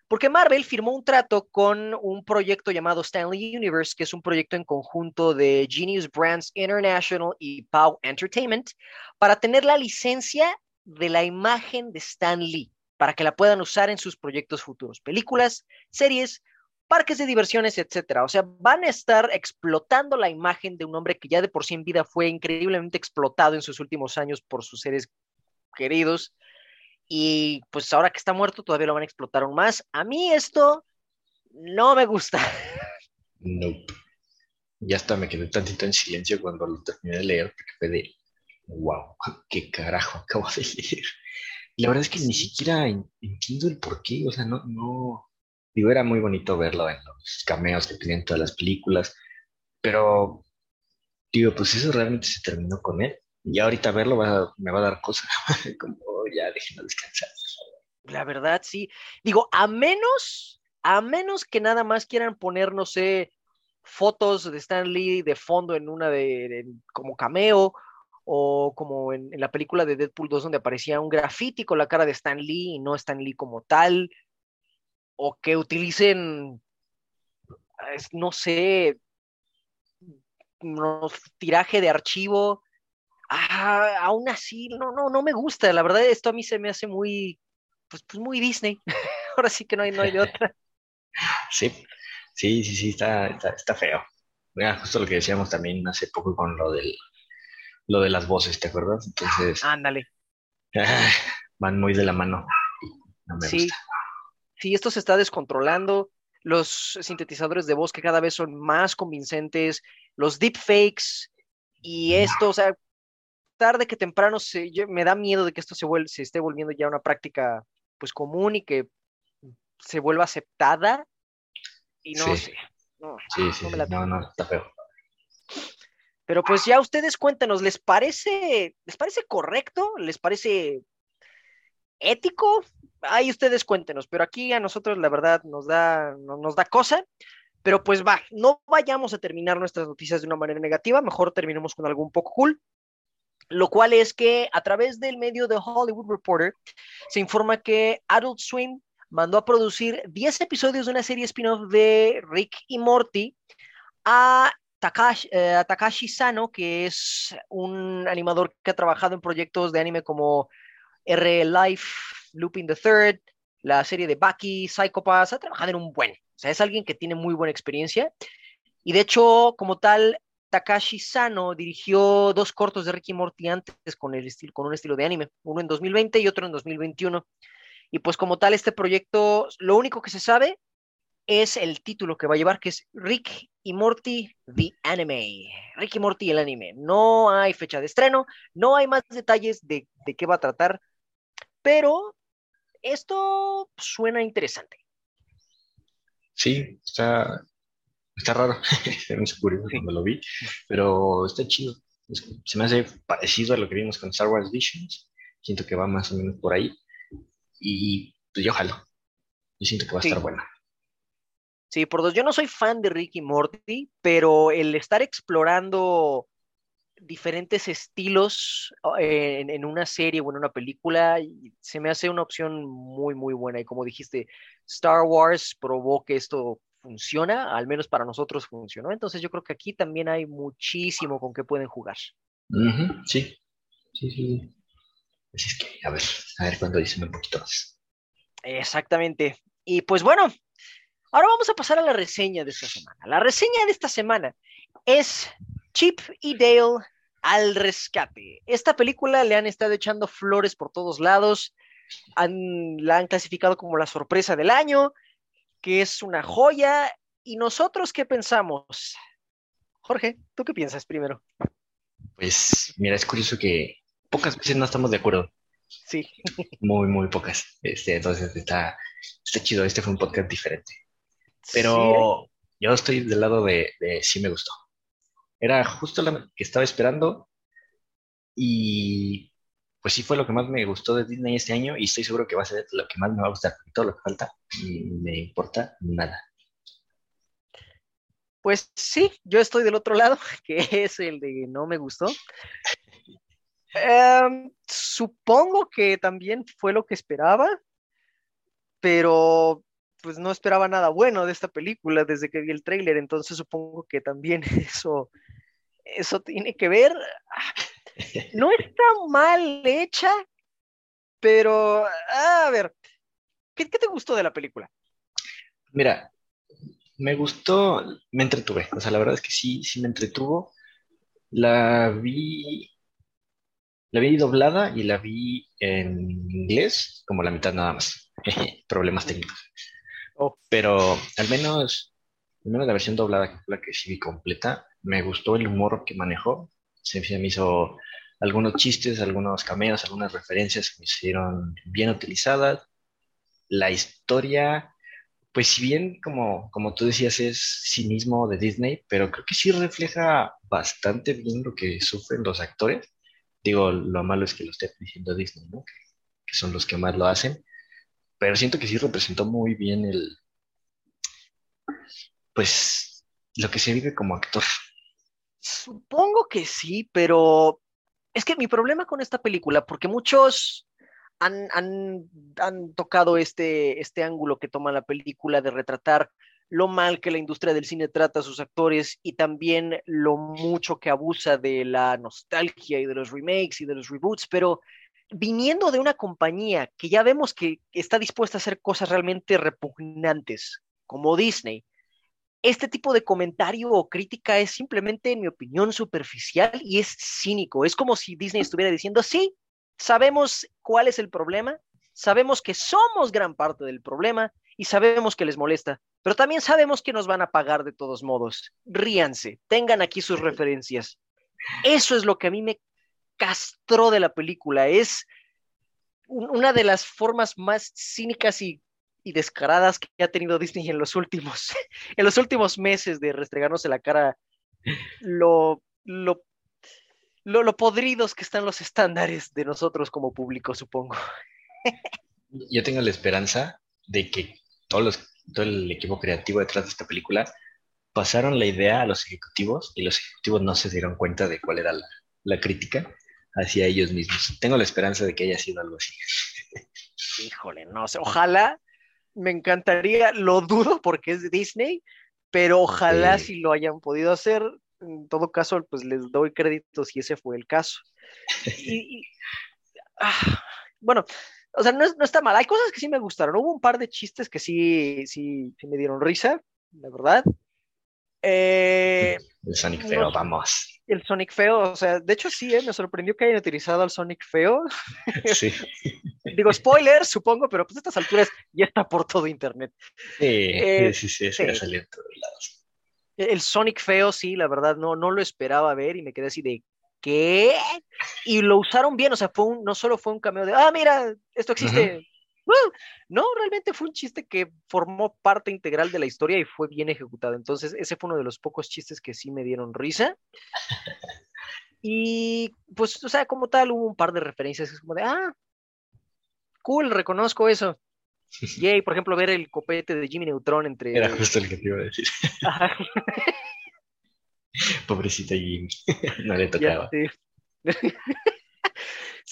Porque Marvel firmó un trato con un proyecto llamado Stanley Universe, que es un proyecto en conjunto de Genius Brands International y POW Entertainment, para tener la licencia de la imagen de Stan Lee, para que la puedan usar en sus proyectos futuros, películas, series parques de diversiones, etcétera. O sea, van a estar explotando la imagen de un hombre que ya de por sí en vida fue increíblemente explotado en sus últimos años por sus seres queridos. Y pues ahora que está muerto, todavía lo van a explotar aún más. A mí esto no me gusta. Nope. Ya hasta me quedé tantito en silencio cuando lo terminé de leer, porque fue de, wow, qué carajo acabo de leer. Y la verdad es que ni siquiera entiendo el por qué, o sea, no, no, Digo, era muy bonito verlo en los cameos que tenían todas las películas, pero digo, pues eso realmente se terminó con él. Y ahorita verlo me va a dar cosas, como ya déjenlo descansar. La verdad, sí. Digo, a menos, a menos que nada más quieran poner, no sé, fotos de Stan Lee de fondo en una de, como cameo, o como en, en, la película de Deadpool 2 donde aparecía un grafiti con la cara de Stan Lee y no Stan Lee como tal, o que utilicen, no sé, tiraje de archivo. Ah, aún así, no, no, no me gusta. La verdad, esto a mí se me hace muy, pues, pues muy Disney. Ahora sí que no hay, no hay de otra. Sí, Sí, sí, sí, está, está, está feo. Mira, justo lo que decíamos también hace poco con lo del, lo de las voces, ¿te acuerdas? Entonces, Ándale. van muy de la mano. No me Sí. gusta. Sí, esto se está descontrolando. Los sintetizadores de voz que cada vez son más convincentes, los deepfakes y esto, o sea, tarde que temprano se, yo- me da miedo de que esto se, esté volviendo ya una práctica pues común y que se vuelva aceptada. Y no Sí. sé. no, Sí, sí, no me la- no, no, está feo. Pero pues ya ustedes cuéntanos, ¿les parece, les parece correcto? ¿Les parece ético? Ahí ustedes cuéntenos, pero aquí a nosotros la verdad nos da, no- nos da cosa. Pero pues va, no vayamos a terminar nuestras noticias de una manera negativa, mejor terminemos con algo un poco cool. Lo cual es que a través del medio de Hollywood Reporter se informa que Adult Swim mandó a producir 10 episodios de una serie spin-off de Rick y Morty eh, a Takashi Sano, que es un animador que ha trabajado en proyectos de anime como R Life, Looping the Third, la serie de Bucky, Psychopaths, ha trabajado en un buen. O sea, es alguien que tiene muy buena experiencia. Y de hecho, como tal, Takashi Sano dirigió dos cortos de Ricky Morty antes con, el estilo, con un estilo de anime, uno en 2020 y otro en 2021. Y pues como tal, este proyecto, lo único que se sabe es el título que va a llevar, que es Rick y Morty, The Anime. Rick y Morty, el anime. No hay fecha de estreno, no hay más detalles de, de qué va a tratar, pero esto suena interesante. Sí, está, está raro. Me curioso cuando lo vi, pero está chido. Se me hace parecido a lo que vimos con Star Wars Visions. Siento que va más o menos por ahí. Y pues yo jalo. Yo siento que va a Sí. estar buena. Sí, por dos, yo no soy fan de Rick y Morty, pero el estar explorando diferentes estilos eh, en, en una serie o en una película se me hace una opción muy, muy buena. Y como dijiste, Star Wars probó que esto funciona, al menos para nosotros funcionó. Entonces yo creo que aquí también hay muchísimo con que pueden jugar. Sí, sí, sí. Así es que, a ver, a ver cuándo dicen un poquito más. Exactamente. Y pues bueno, ahora vamos a pasar a la reseña de esta semana. La reseña de esta semana es Chip y Dale al rescate. Esta película le han estado echando flores por todos lados. Han, la han clasificado como la sorpresa del año, que es una joya. ¿Y nosotros qué pensamos? Jorge, ¿tú qué piensas primero? Pues, mira, es curioso que pocas veces no estamos de acuerdo. Sí, Muy, muy pocas. Este, entonces está, está chido. Este fue un podcast diferente. sí, Pero yo estoy del lado de, de sí me gustó. Era justo la que estaba esperando y pues sí fue lo que más me gustó de Disney este año y estoy seguro que va a ser lo que más me va a gustar. Todo lo que falta me importa nada. Pues sí, yo estoy del otro lado, que es el de no me gustó. Em, supongo que también fue lo que esperaba, pero pues no esperaba nada bueno de esta película desde que vi el tráiler, entonces supongo que también eso, eso tiene que ver. No está mal hecha, pero a ver, ¿qué, qué te gustó de la película? Mira, me gustó, me entretuve. O sea, la verdad es que sí, sí me entretuvo. La vi, la vi doblada y la vi en inglés, como la mitad nada más. Problemas técnicos. Oh. Pero al menos, al menos la versión doblada, la que sí vi completa, me gustó el humor que manejó. Se me hizo algunos chistes, algunos cameos, algunas referencias que me hicieron bien utilizadas. La historia, pues si bien como, como tú decías es cinismo de Disney, pero creo que sí refleja bastante bien lo que sufren los actores. Digo, lo malo es que lo esté diciendo Disney, que son los que más lo hacen. Pero siento que sí representó muy bien el, pues, lo que se vive como actor. Supongo que sí, pero es que mi problema con esta película, porque muchos han, han, han tocado este, este ángulo que toma la película de retratar lo mal que la industria del cine trata a sus actores y también lo mucho que abusa de la nostalgia y de los remakes y de los reboots, pero viniendo de una compañía que ya vemos que está dispuesta a hacer cosas realmente repugnantes, como Disney, este tipo de comentario o crítica es simplemente, en mi opinión, superficial y es cínico. Es como si Disney estuviera diciendo, sí, sabemos cuál es el problema, sabemos que somos gran parte del problema y sabemos que les molesta, pero también sabemos que nos van a pagar de todos modos. Ríanse, tengan aquí sus referencias. Eso es lo que a mí me castró de la película. Es una de las formas más cínicas y, descaradas que ha tenido Disney en los últimos, en los últimos meses de restregarnos en la cara lo, lo, lo, podridos que están los estándares de nosotros como público, supongo. Yo tengo la esperanza de que todos los, todo el equipo creativo detrás de esta película pasaron la idea a los ejecutivos y los ejecutivos no se dieron cuenta de cuál era la crítica hacia ellos mismos. Tengo la esperanza de que haya sido algo así. Híjole, no sé, ojalá, me encantaría, lo dudo porque es Disney, pero ojalá si lo hayan podido hacer. En todo caso, pues les doy crédito si ese fue el caso. Y, ah, bueno, o sea, no, está mal. Hay cosas que sí me gustaron. Hubo un par de chistes que sí, sí, sí me dieron risa, la verdad. Eh, el Sonic feo, vamos. El Sonic feo, o sea, de hecho sí, eh, me sorprendió que hayan utilizado al Sonic feo. Sí. Digo, spoiler, supongo, pero pues a estas alturas ya está por todo internet. Sí, eh, sí, sí, sí, en todos lados. El Sonic feo, sí, la verdad, no, no lo esperaba ver y me quedé así de, ¿qué? Y lo usaron bien, o sea, fue un, no solo fue un cameo de, ah, mira, esto existe, no, realmente fue un chiste que formó parte integral de la historia y fue bien ejecutado. Entonces, ese fue uno de los pocos chistes que sí me dieron risa. Y pues, o sea, como tal, hubo un par de referencias, es como de, ah, cool, reconozco eso. Yay, por ejemplo, ver el copete de Jimmy Neutron entre. Era justo el que te iba a decir. Pobrecita Jimmy, no le tocaba. Sí,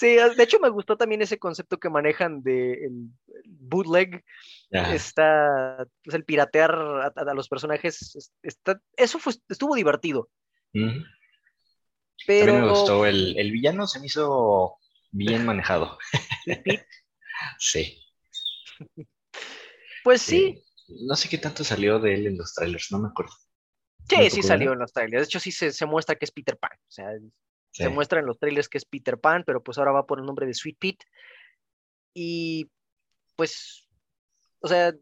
de hecho me gustó también ese concepto que manejan de el bootleg. Está, pues, el piratear a, los personajes. Está, eso fue, estuvo divertido. Pero... También me gustó. El, el, villano se me hizo bien manejado. sí. Pues sí. No sé qué tanto salió de él en los trailers, no me acuerdo. Sí, sí salió en los trailers. De hecho, sí se, se muestra que es Peter Pan. O sea, se muestra en los trailers que es Peter Pan, pero pues ahora va por el nombre de Sweet Pete. Y pues, o sea,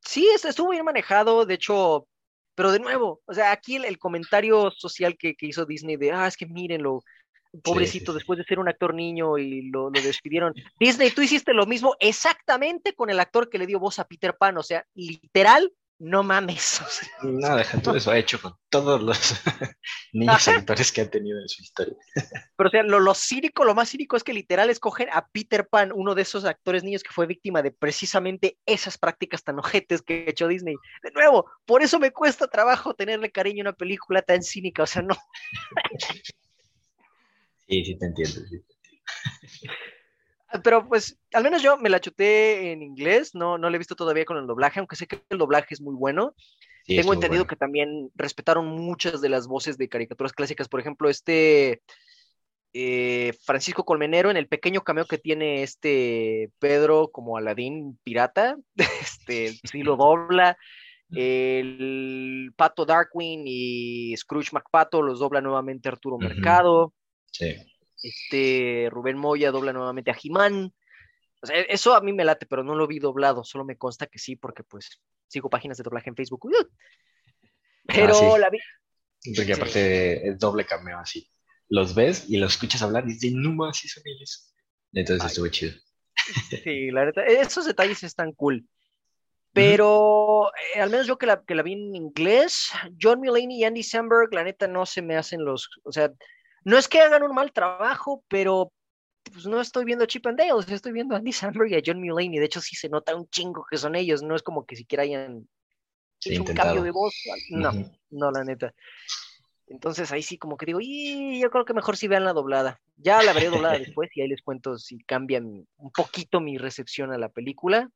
sí, estuvo bien manejado, de hecho, pero de nuevo, o sea, aquí el, comentario social que, hizo Disney de, ah, es que mírenlo, pobrecito, después de ser un actor niño y lo, lo, despidieron. Disney, tú hiciste lo mismo exactamente con el actor que le dio voz a Peter Pan, o sea, literal, no mames. No, deja todo eso ha hecho con todos los niños actores que ha tenido en su historia. Pero o sea, lo, cínico, lo más cínico es que literal escogen a Peter Pan, uno de esos actores niños que fue víctima de precisamente esas prácticas tan ojetes que ha hecho Disney. De nuevo, por eso me cuesta trabajo tenerle cariño a una película tan cínica, o sea, no. Sí, sí te entiendo. Sí pero pues al menos yo me la chuté en inglés, no, no la he visto todavía con el doblaje, aunque sé que el doblaje es muy bueno. Tengo entendido que también respetaron muchas de las voces de caricaturas clásicas, por ejemplo, este eh, Francisco Colmenero en el pequeño cameo que tiene este Pedro como Aladín pirata, este sí lo dobla. El Pato Darkwing y Scrooge McPato los dobla nuevamente Arturo Mercado. Sí. Este Rubén Moya dobla nuevamente a Jimán. O sea, eso a mí me late, pero no lo vi doblado, solo me consta que sí, porque pues sigo páginas de doblaje en Facebook. Pero ah, la vi. Porque aparte es doble cameo así. Los ves y los escuchas hablar y dices, no más, sí son ellos. Entonces estuvo chido. Sí, la verdad, esos detalles están cool. Pero eh, al menos yo que la, que la vi en inglés, John Mulaney y Andy Samberg, la neta no se me hacen los, o sea, no es que hagan un mal trabajo, pero pues no estoy viendo Chip and Dale, estoy viendo a Andy Samberg y a John Mulaney. De hecho, sí se nota un chingo que son ellos. No es como que siquiera hayan hecho un cambio de voz. No, no, la neta. Entonces ahí sí como que digo, y yo creo que mejor si vean la doblada. Ya la veré doblada después y ahí les cuento si cambian un poquito mi recepción a la película.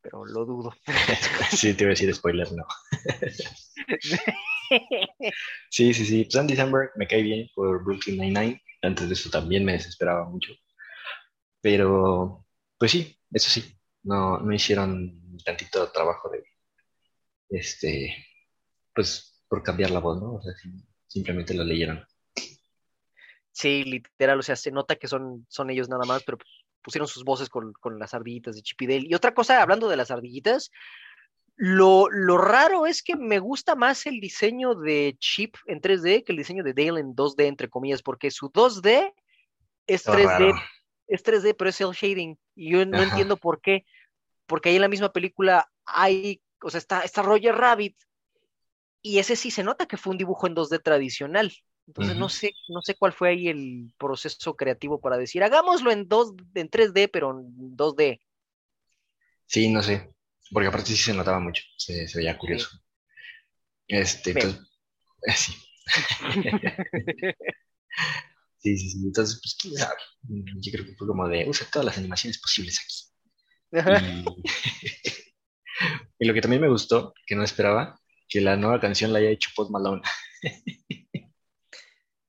Pero lo dudo. Sí, te iba a decir spoiler, no. sí, sí, sí. Pues Andy Samberg me cae bien por Brooklyn Nine-Nine. Antes de eso también me desesperaba mucho. Pero, pues sí, eso sí. No, no hicieron tantito trabajo de, este, pues, por cambiar la voz, ¿no? O sea, sim- simplemente lo leyeron. Sí, literal, o sea, se nota que son, son ellos nada más, pero pusieron sus voces con, con las ardillitas de Chip y Dale. Y otra cosa, hablando de las ardillitas, lo, lo raro es que me gusta más el diseño de Chip en 3D que el diseño de Dale en 2D, entre comillas, porque su 2D es Todo 3D, raro. es 3D, pero es el shading. Y yo no Ajá. entiendo por qué. Porque ahí en la misma película hay, o sea, está, está Roger Rabbit, y ese sí se nota que fue un dibujo en 2D tradicional. Entonces no sé, no sé cuál fue ahí el proceso creativo para decir, hagámoslo en 2, en 3D, pero en 2D. Sí, no sé. Porque aparte sí se notaba mucho. Se, se veía curioso. Este, Bien. pues, eh, sí. Sí, sí. Entonces, pues, quién sabe. Yo creo que fue como de, usa todas las animaciones posibles aquí. Ajá. Y, y lo que también me gustó, que no esperaba, que la nueva canción la haya hecho Post Malone.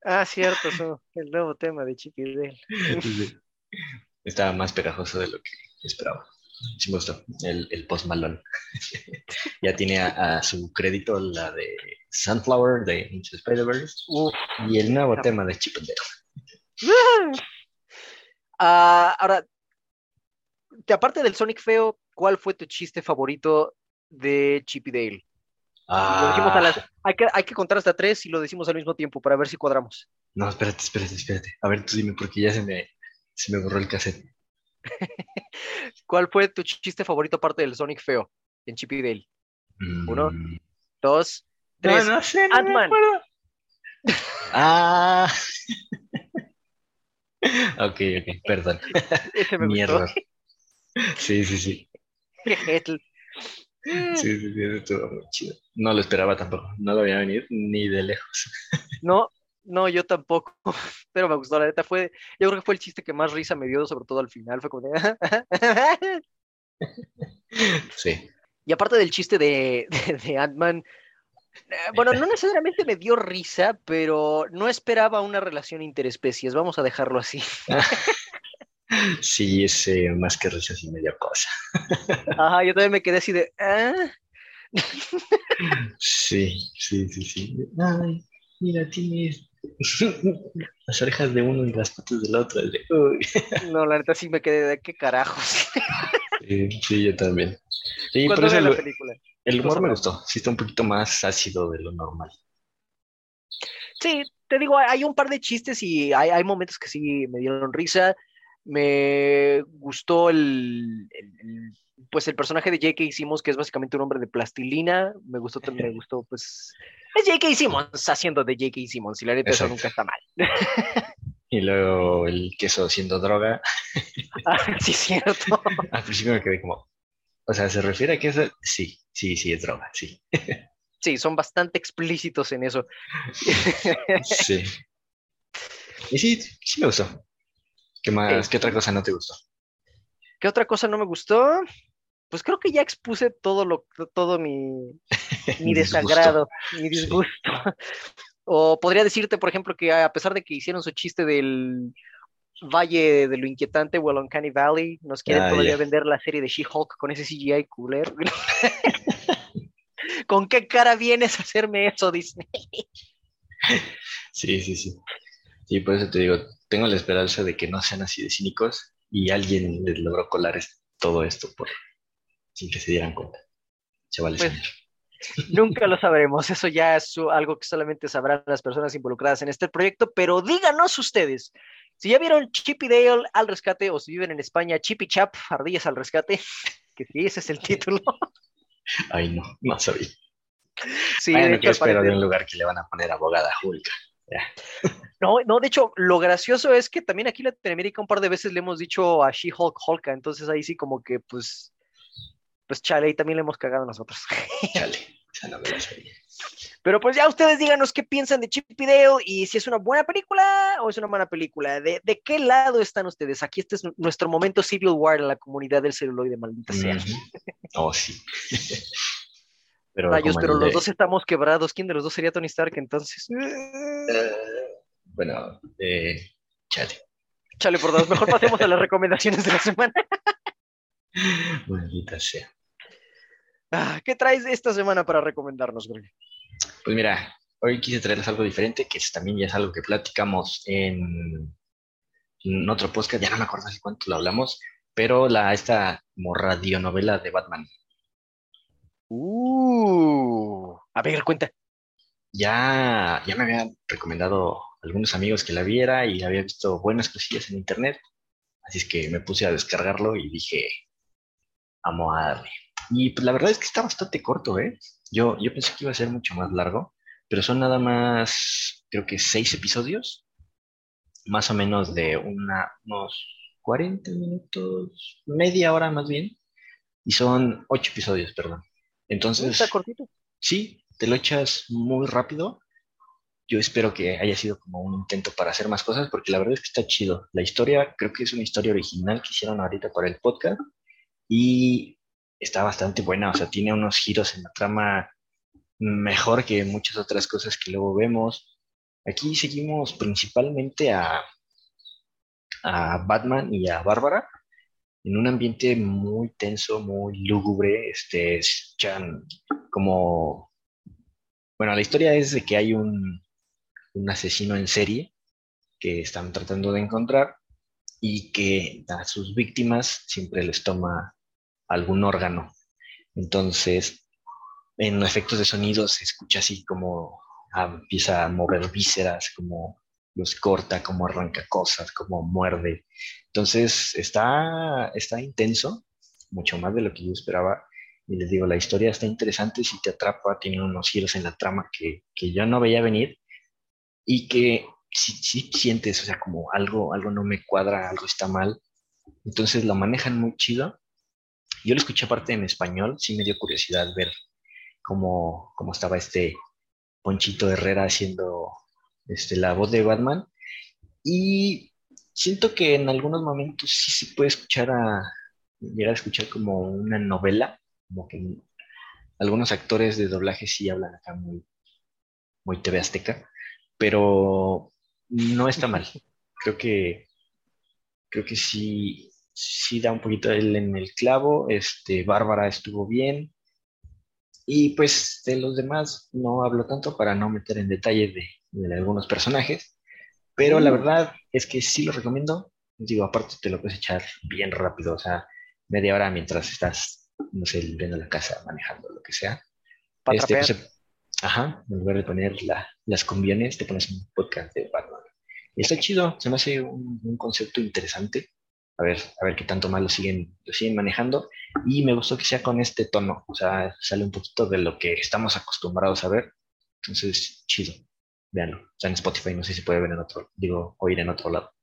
Ah, cierto, eso, el nuevo tema de Chip y Dale. Estaba más pegajoso de lo que esperaba. Sí me gustó, el, el Post Malone. ya tiene a, a su crédito la de Sunflower de Into the Spider-Verse y el nuevo tema de Chip and Dale. Ah, ahora, aparte del Sonic feo, ¿cuál fue tu chiste favorito de Chip y Dale? A Ah, las- hay, que, hay que contar hasta tres y lo decimos al mismo tiempo para ver si cuadramos. no, espérate, espérate, espérate. A ver, tú dime, porque ya se me, se me borró el cassette. ¿Cuál fue tu chiste favorito aparte del Sonic feo en Chip y Dale? Uno, Mm, Dos, No, tres. no sé, no me Ant-Man. acuerdo. Ah. Ok, ok, perdón. Ese me Mi gustó. error. Sí, sí, sí. Sí, sí, sí, estuvo muy chido. No lo esperaba tampoco. No lo veía venir ni de lejos. No, no, yo tampoco, pero me gustó, la neta fue, yo creo que fue el chiste que más risa me dio, sobre todo al final, fue como de... Sí. Y aparte del chiste de, de, de Ant-Man, eh, bueno, no necesariamente me dio risa, pero no esperaba una relación interespecies, vamos a dejarlo así. Sí, es eh, más que risas y media cosa. Ajá, yo también me quedé así de... "Ah". Sí, sí, sí, sí. Ay, mira, tienes las orejas de uno y las patas del otro. De. No, la neta sí me quedé de qué carajos. Sí, sí, yo también. Sí, eso vean la el, película. el humor me gustó. Sí, está un poquito más ácido de lo normal. Sí, te digo, hay un par de chistes y hay, hay momentos que sí me dieron risa. Me gustó el, el- el- pues el personaje de J.K. Simmons, que es básicamente un hombre de plastilina. Me gustó me gustó, pues, es J.K. Simmons haciendo de J.K. Simmons, y la neta eso nunca está mal. Y luego el queso siendo droga. Ah, sí, es cierto. Al principio me quedé como, o sea, ¿se refiere a queso? Sí, sí, sí, es droga, sí. Sí, son bastante explícitos en eso. Sí. Y sí, sí me gustó. ¿Qué más? Sí. ¿Qué otra cosa no te gustó? ¿Qué otra cosa no me gustó? Pues creo que ya expuse todo lo, todo mi, mi desagrado, mi disgusto. O podría decirte, por ejemplo, que a pesar de que hicieron su chiste del Valle de lo Inquietante, Well Uncanny Valley, nos quieren Ah, todavía vender la serie de She-Hulk con ese CGI cooler. ¿Con qué cara vienes a hacerme eso, Disney? Sí, sí, sí. Sí, por eso te digo, tengo la esperanza de que no sean así de cínicos y alguien les logró colar todo esto por sin que se dieran cuenta. Chavales, Pues, Nunca lo sabremos, eso ya es algo que solamente sabrán las personas involucradas en este proyecto, pero díganos ustedes, si ya vieron Chip y Dale al rescate o si viven en España, Chip y Chap, Ardillas al rescate, que sí, ese es el título. Ay, no, no sabía. Sí, Bueno, de ¿qué hecho, espero al de un lugar que le van a poner abogada Julka? No, no, de hecho, lo gracioso es que también aquí en Latinoamérica un par de veces le hemos dicho a She-Hulk Hulka, entonces ahí sí como que pues, pues chale, ahí también le hemos cagado nosotros. Chale, la sabía. Pero pues ya ustedes díganos qué piensan de Chip y Dale y si es una buena película o es una mala película. ¿De, de qué lado están ustedes? Aquí este es nuestro momento Civil War en la comunidad del celuloide, maldita sea. Oh, sí. Pero Rayos, pero los de- dos estamos quebrados. ¿Quién de los dos sería Tony Stark entonces? Eh, bueno, eh, chale. Chale, por dos. Mejor pasemos a las recomendaciones de la semana. Maldita sea. Ah, ¿Qué traes esta semana para recomendarnos, Greg? Pues mira, hoy quise traerles algo diferente, que es, también ya es algo que platicamos en, en otro podcast, ya no me acuerdo hace cuánto lo hablamos, pero la, esta como radionovela de Batman. Uh, a ver, cuenta. Ya, ya me habían recomendado algunos amigos que la viera y había visto buenas cosillas en internet, así es que me puse a descargarlo y dije, vamos a darle. Y pues la verdad es que está bastante corto, ¿eh? Yo, yo pensé que iba a ser mucho más largo, pero son nada más, creo que seis episodios, más o menos de una, unos 40 minutos, media hora más bien, y son ocho episodios, perdón. Entonces, Está cortito. sí, te lo echas muy rápido. Yo espero que haya sido como un intento para hacer más cosas, porque la verdad es que está chido. La historia, creo que es una historia original que hicieron ahorita para el podcast, y está bastante buena, o sea, tiene unos giros en la trama mejor que muchas otras cosas que luego vemos. Aquí seguimos principalmente a, a Batman y a Bárbara en un ambiente muy tenso, muy lúgubre. Este, escuchan como. Bueno, la historia es de que hay un, un asesino en serie que están tratando de encontrar y que a sus víctimas siempre les toma algún órgano. Entonces, en efectos de sonido se escucha así como ah, empieza a mover vísceras, como los corta, como arranca cosas, como muerde. Entonces, está, está intenso, mucho más de lo que yo esperaba. Y les digo, la historia está interesante, si te atrapa, tiene unos giros en la trama que, que yo no veía venir y que si, si sientes, o sea, como algo, algo no me cuadra, algo está mal. Entonces lo manejan muy chido. Yo lo escuché aparte en español, sí me dio curiosidad ver cómo, cómo estaba este Ponchito Herrera haciendo este, la voz de Batman. Y siento que en algunos momentos sí se puede escuchar a, llegar a escuchar como una novela, como que algunos actores de doblaje sí hablan acá muy, muy TV Azteca, pero no está mal. Creo que, creo que sí, sí da un poquito él en el clavo. Este, Bárbara estuvo bien. Y pues de los demás no hablo tanto para no meter en detalle de, de algunos personajes, pero la verdad es que sí lo recomiendo. Digo, aparte te lo puedes echar bien rápido, o sea, media hora mientras estás, no sé, viendo la casa, manejando, lo que sea. Pa' Este, pues, ajá, en lugar de poner la- las convienes, te pones un podcast de Batman. Y está chido, se me hace un, un concepto interesante. A ver, a ver qué tanto más lo siguen, lo siguen manejando. Y me gustó que sea con este tono, o sea, sale un poquito de lo que estamos acostumbrados a ver. Entonces, chido, véanlo. O sea, en Spotify, no sé si se puede ver en otro, digo, oír en otro lado.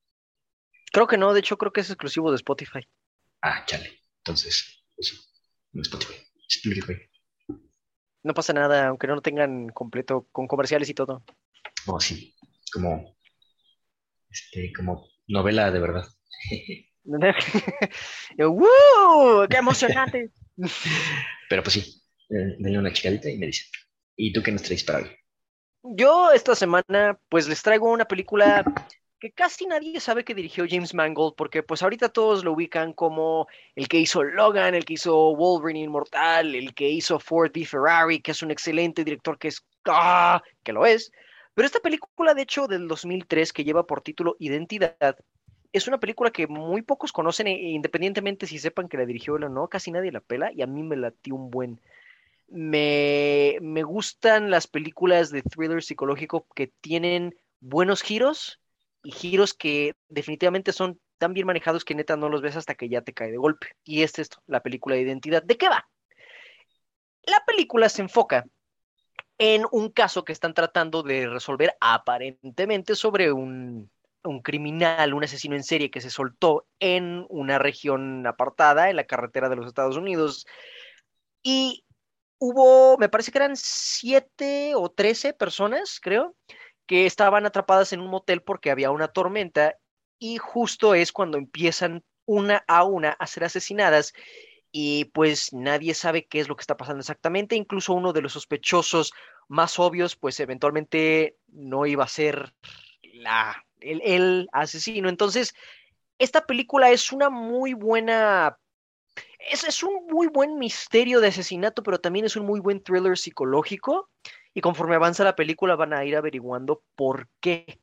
Creo que no, de hecho creo que es exclusivo de Spotify. Ah, chale. Entonces, eso, en Spotify. Spotify. No pasa nada, aunque no lo tengan completo con comerciales y todo. Oh, sí, como, este, como novela de verdad. Yo, ¡Woo! ¡Qué emocionante! Pero pues sí, eh, denle una chicadita y me dicen. ¿Y tú qué nos traes para hoy? Yo esta semana pues les traigo una película que casi nadie sabe que dirigió James Mangold porque pues ahorita todos lo ubican como el que hizo Logan, el que hizo Wolverine Inmortal, el que hizo Ford v Ferrari, que es un excelente director que es ¡ah! que lo es. Pero esta película de hecho del 2003 que lleva por título Identidad es una película que muy pocos conocen e independientemente si sepan que la dirigió él o no, casi nadie la pela y a mí me latió un buen me, me gustan las películas de thriller psicológico que tienen buenos giros y giros que definitivamente son tan bien manejados que neta no los ves hasta que ya te cae de golpe. Y es esto, la película de identidad. ¿De qué va? La película se enfoca en un caso que están tratando de resolver aparentemente sobre un, un criminal, un asesino en serie que se soltó en una región apartada, en la carretera de los Estados Unidos. Y hubo, me parece que eran siete o trece personas, creo, que estaban atrapadas en un motel porque había una tormenta y justo es cuando empiezan una a una a ser asesinadas y pues nadie sabe qué es lo que está pasando exactamente, incluso uno de los sospechosos más obvios pues eventualmente no iba a ser la, el, el asesino. Entonces, esta película es una muy buena es, es, un muy buen misterio de asesinato, pero también es un muy buen thriller psicológico. Y conforme avanza la película van a ir averiguando por qué,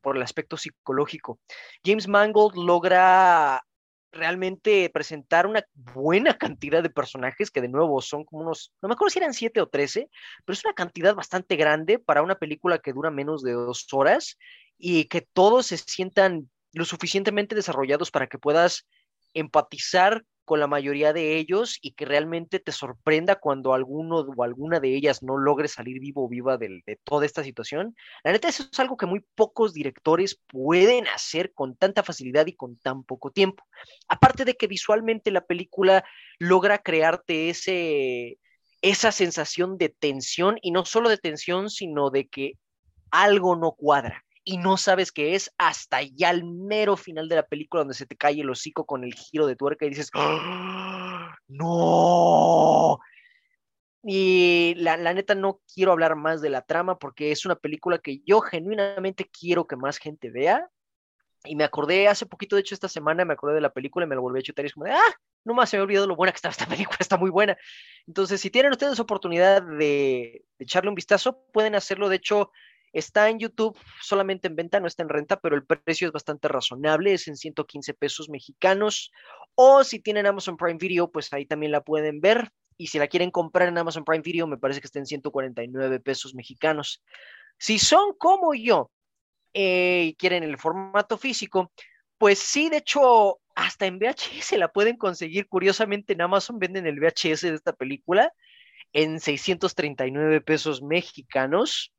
por el aspecto psicológico. James Mangold logra realmente presentar una buena cantidad de personajes que de nuevo son como unos, no me acuerdo si eran siete o trece, pero es una cantidad bastante grande para una película que dura menos de dos horas y que todos se sientan lo suficientemente desarrollados para que puedas empatizar con la mayoría de ellos y que realmente te sorprenda cuando alguno o alguna de ellas no logre salir vivo o viva de, de, toda esta situación. La neta, eso es algo que muy pocos directores pueden hacer con tanta facilidad y con tan poco tiempo. Aparte de que visualmente la película logra crearte ese, esa sensación de tensión y no solo de tensión, sino de que algo no cuadra y no sabes qué es hasta ya el mero final de la película donde se te cae el hocico con el giro de tuerca y dices, ¡Ah! no. Y la, la, neta no quiero hablar más de la trama porque es una película que yo genuinamente quiero que más gente vea. Y me acordé hace poquito, de hecho esta semana me acordé de la película y me lo volví a chutar y es como de, ah, no más se me ha olvidado lo buena que está esta película, está muy buena. Entonces, si tienen ustedes oportunidad de, de echarle un vistazo, pueden hacerlo. De hecho, Está en YouTube solamente en venta, no está en renta, pero el precio es bastante razonable, es en 115 pesos mexicanos. O si tienen Amazon Prime Video, pues ahí también la pueden ver. Y si la quieren comprar en Amazon Prime Video, me parece que está en 149 pesos mexicanos. Si son como yo eh, y quieren el formato físico, pues sí, de hecho, hasta en VHS la pueden conseguir. Curiosamente, en Amazon venden el VHS de esta película en 639 pesos mexicanos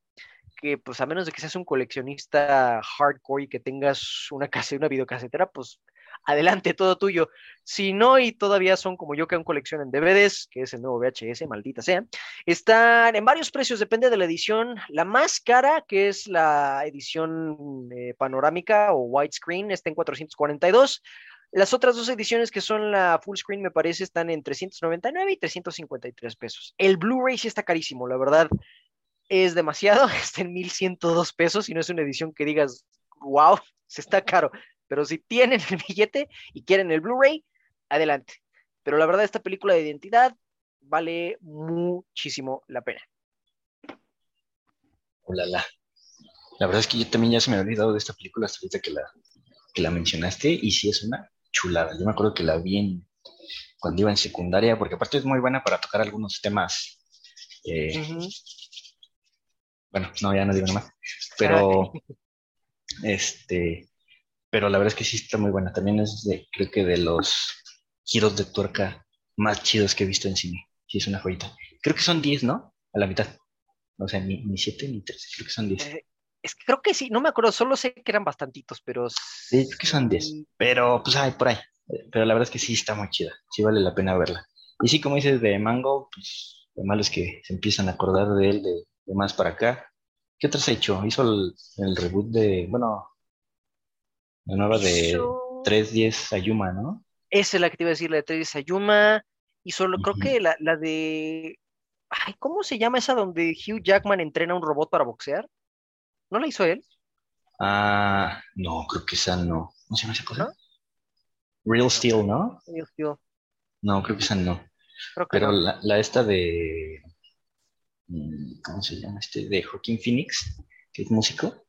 que pues a menos de que seas un coleccionista hardcore y que tengas una casa, una videocasetera, pues adelante, todo tuyo. Si no, y todavía son como yo que aún coleccionan DVDs, que es el nuevo VHS, maldita sea, están en varios precios, depende de la edición. La más cara, que es la edición eh, panorámica o widescreen, está en 442. Las otras dos ediciones que son la full screen, me parece, están en 399 y 353 pesos. El Blu-ray sí está carísimo, la verdad es demasiado, está en 1102 pesos y no es una edición que digas, wow, se está caro. Pero si tienen el billete y quieren el Blu-ray, adelante. Pero la verdad, esta película de identidad vale muchísimo la pena. Hola, la. La verdad es que yo también ya se me había olvidado de esta película hasta ahorita que la, que la mencionaste y sí es una chulada. Yo me acuerdo que la vi en, cuando iba en secundaria, porque aparte es muy buena para tocar algunos temas eh, bueno, no, ya no digo nada más. Pero, este, pero la verdad es que sí está muy buena. También es de, creo que de los giros de tuerca más chidos que he visto en cine. Sí, es una joyita. Creo que son 10, ¿no? A la mitad. O sea, ni 7 ni 13, creo que son 10. Eh, es que creo que sí, no me acuerdo, solo sé que eran bastantitos, pero... Sí, creo que son 10. Pero, pues, hay por ahí. Pero la verdad es que sí está muy chida. Sí vale la pena verla. Y sí, como dices de Mango, pues lo malo es que se empiezan a acordar de él de de más para acá. ¿Qué otras ha hecho? Hizo el, reboot de, bueno, la nueva de 310 Ayuma, ¿no? Esa es la que te iba a decir, la de 310 Ayuma. Y solo creo que la, la de. Ay, ¿cómo se llama esa donde Hugh Jackman entrena a un robot para boxear? ¿No la hizo él? Ah, no, creo que esa no. ¿Cómo se llama esa cosa? Real Steel, ¿no? Real Steel. No, creo que esa no. Pero La, la esta de ¿cómo se llama este? De Joaquín Phoenix, que es músico.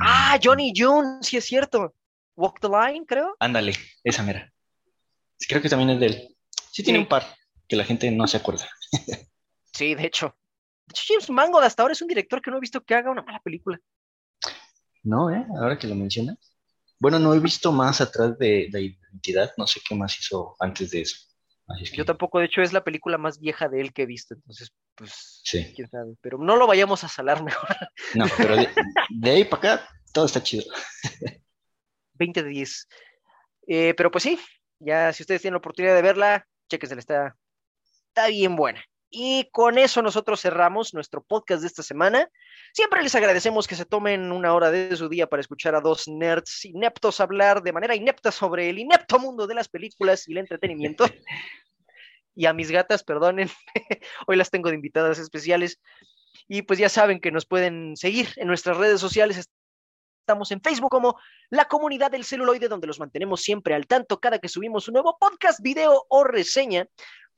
Ah, Johnny June, sí es cierto. Walk the Line, creo. Ándale, esa mera. Creo que también es de él. Sí, tiene un par que la gente no se acuerda. sí, de hecho. De hecho, James Mangold hasta ahora es un director que no he visto que haga una mala película. No, ¿eh? Ahora que lo mencionas. Bueno, no he visto más atrás de la identidad, no sé qué más hizo antes de eso. Yo tampoco, de hecho, es la película más vieja de él que he visto, entonces, pues, sí. quién sabe. Pero no lo vayamos a salar mejor. No, pero de, ahí para acá, todo está chido. 20 de 10. Eh, pero pues sí, ya si ustedes tienen la oportunidad de verla, chequensela, está, está bien buena. Y con eso nosotros cerramos nuestro podcast de esta semana. Siempre les agradecemos que se tomen una hora de su día para escuchar a dos nerds ineptos hablar de manera inepta sobre el inepto mundo de las películas y el entretenimiento. y a mis gatas, perdonen, hoy las tengo de invitadas especiales. Y pues ya saben que nos pueden seguir en nuestras redes sociales. Estamos en Facebook como la comunidad del celuloide, donde los mantenemos siempre al tanto cada que subimos un nuevo podcast, video o reseña.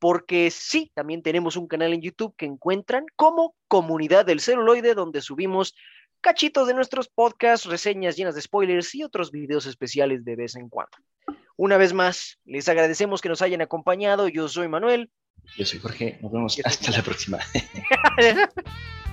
Porque sí, también tenemos un canal en YouTube que encuentran como Comunidad del Celuloide, donde subimos cachitos de nuestros podcasts, reseñas llenas de spoilers y otros videos especiales de vez en cuando. Una vez más, les agradecemos que nos hayan acompañado. Yo soy Manuel. Yo soy Jorge. Nos vemos hasta la próxima.